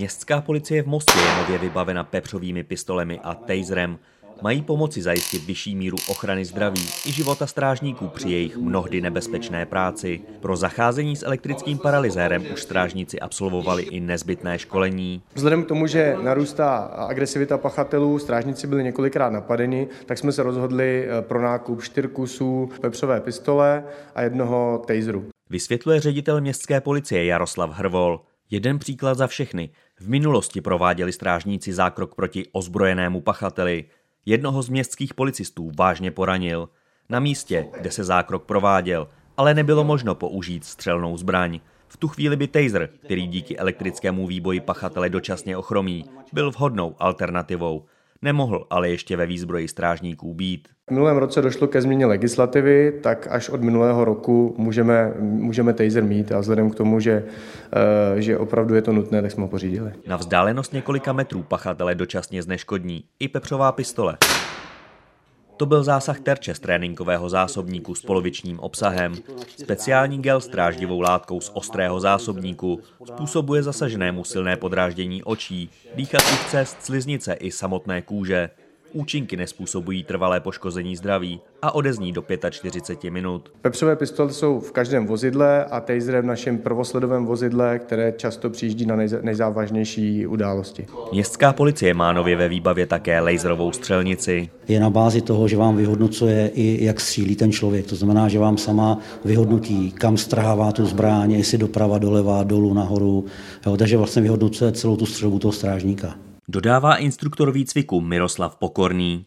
Městská policie v Mostě je nově vybavena pepřovými pistolemi a taserem. Mají pomoci zajistit vyšší míru ochrany zdraví i života strážníků při jejich mnohdy nebezpečné práci. Pro zacházení s elektrickým paralyzérem už strážníci absolvovali i nezbytné školení. Vzhledem k tomu, že narůstá agresivita pachatelů, strážníci byli několikrát napadeni, tak jsme se rozhodli eh, pro nákup čtyř kusů pepřové pistole a jednoho taseru. Vysvětluje ředitel městské policie Jaroslav Hrvol. Jeden příklad za všechny. V minulosti prováděli strážníci zákrok proti ozbrojenému pachateli. Jednoho z městských policistů vážně poranil. Na místě, kde se zákrok prováděl, ale nebylo možno použít střelnou zbraň. V tu chvíli by taser, který díky elektrickému výboji pachatele dočasně ochromí, byl vhodnou alternativou. Nemohl ale ještě ve výzbroji strážníků být. V minulém roce došlo ke změně legislativy, tak až od minulého roku můžeme, můžeme taser mít a vzhledem k tomu, že, eh, že opravdu je to nutné, tak jsme ho pořídili. Na vzdálenost několika metrů pachatele dočasně zneškodní i pepřová pistole. To byl zásah terče z tréninkového zásobníku s polovičním obsahem. Speciální gel s dráždivou látkou z ostrého zásobníku způsobuje zasaženému silné podráždění očí, dýchacích cest, sliznice i samotné kůže. Účinky nespůsobují trvalé poškození zdraví a odezní do 45 minut. Pepřové pistole jsou v každém vozidle a taser v našem prvosledovém vozidle, které často přijíždí na nejzávažnější události. Městská policie má nově ve výbavě také laserovou střelnici. Je na bázi toho, že vám vyhodnocuje i jak střílí ten člověk. To znamená, že vám sama vyhodnotí, kam strhává tu zbraň, jestli doprava, doleva, dolů, nahoru. Jo, takže vlastně vyhodnocuje celou tu střelbu toho strážníka. Dodává instruktor výcviku Miroslav Pokorný.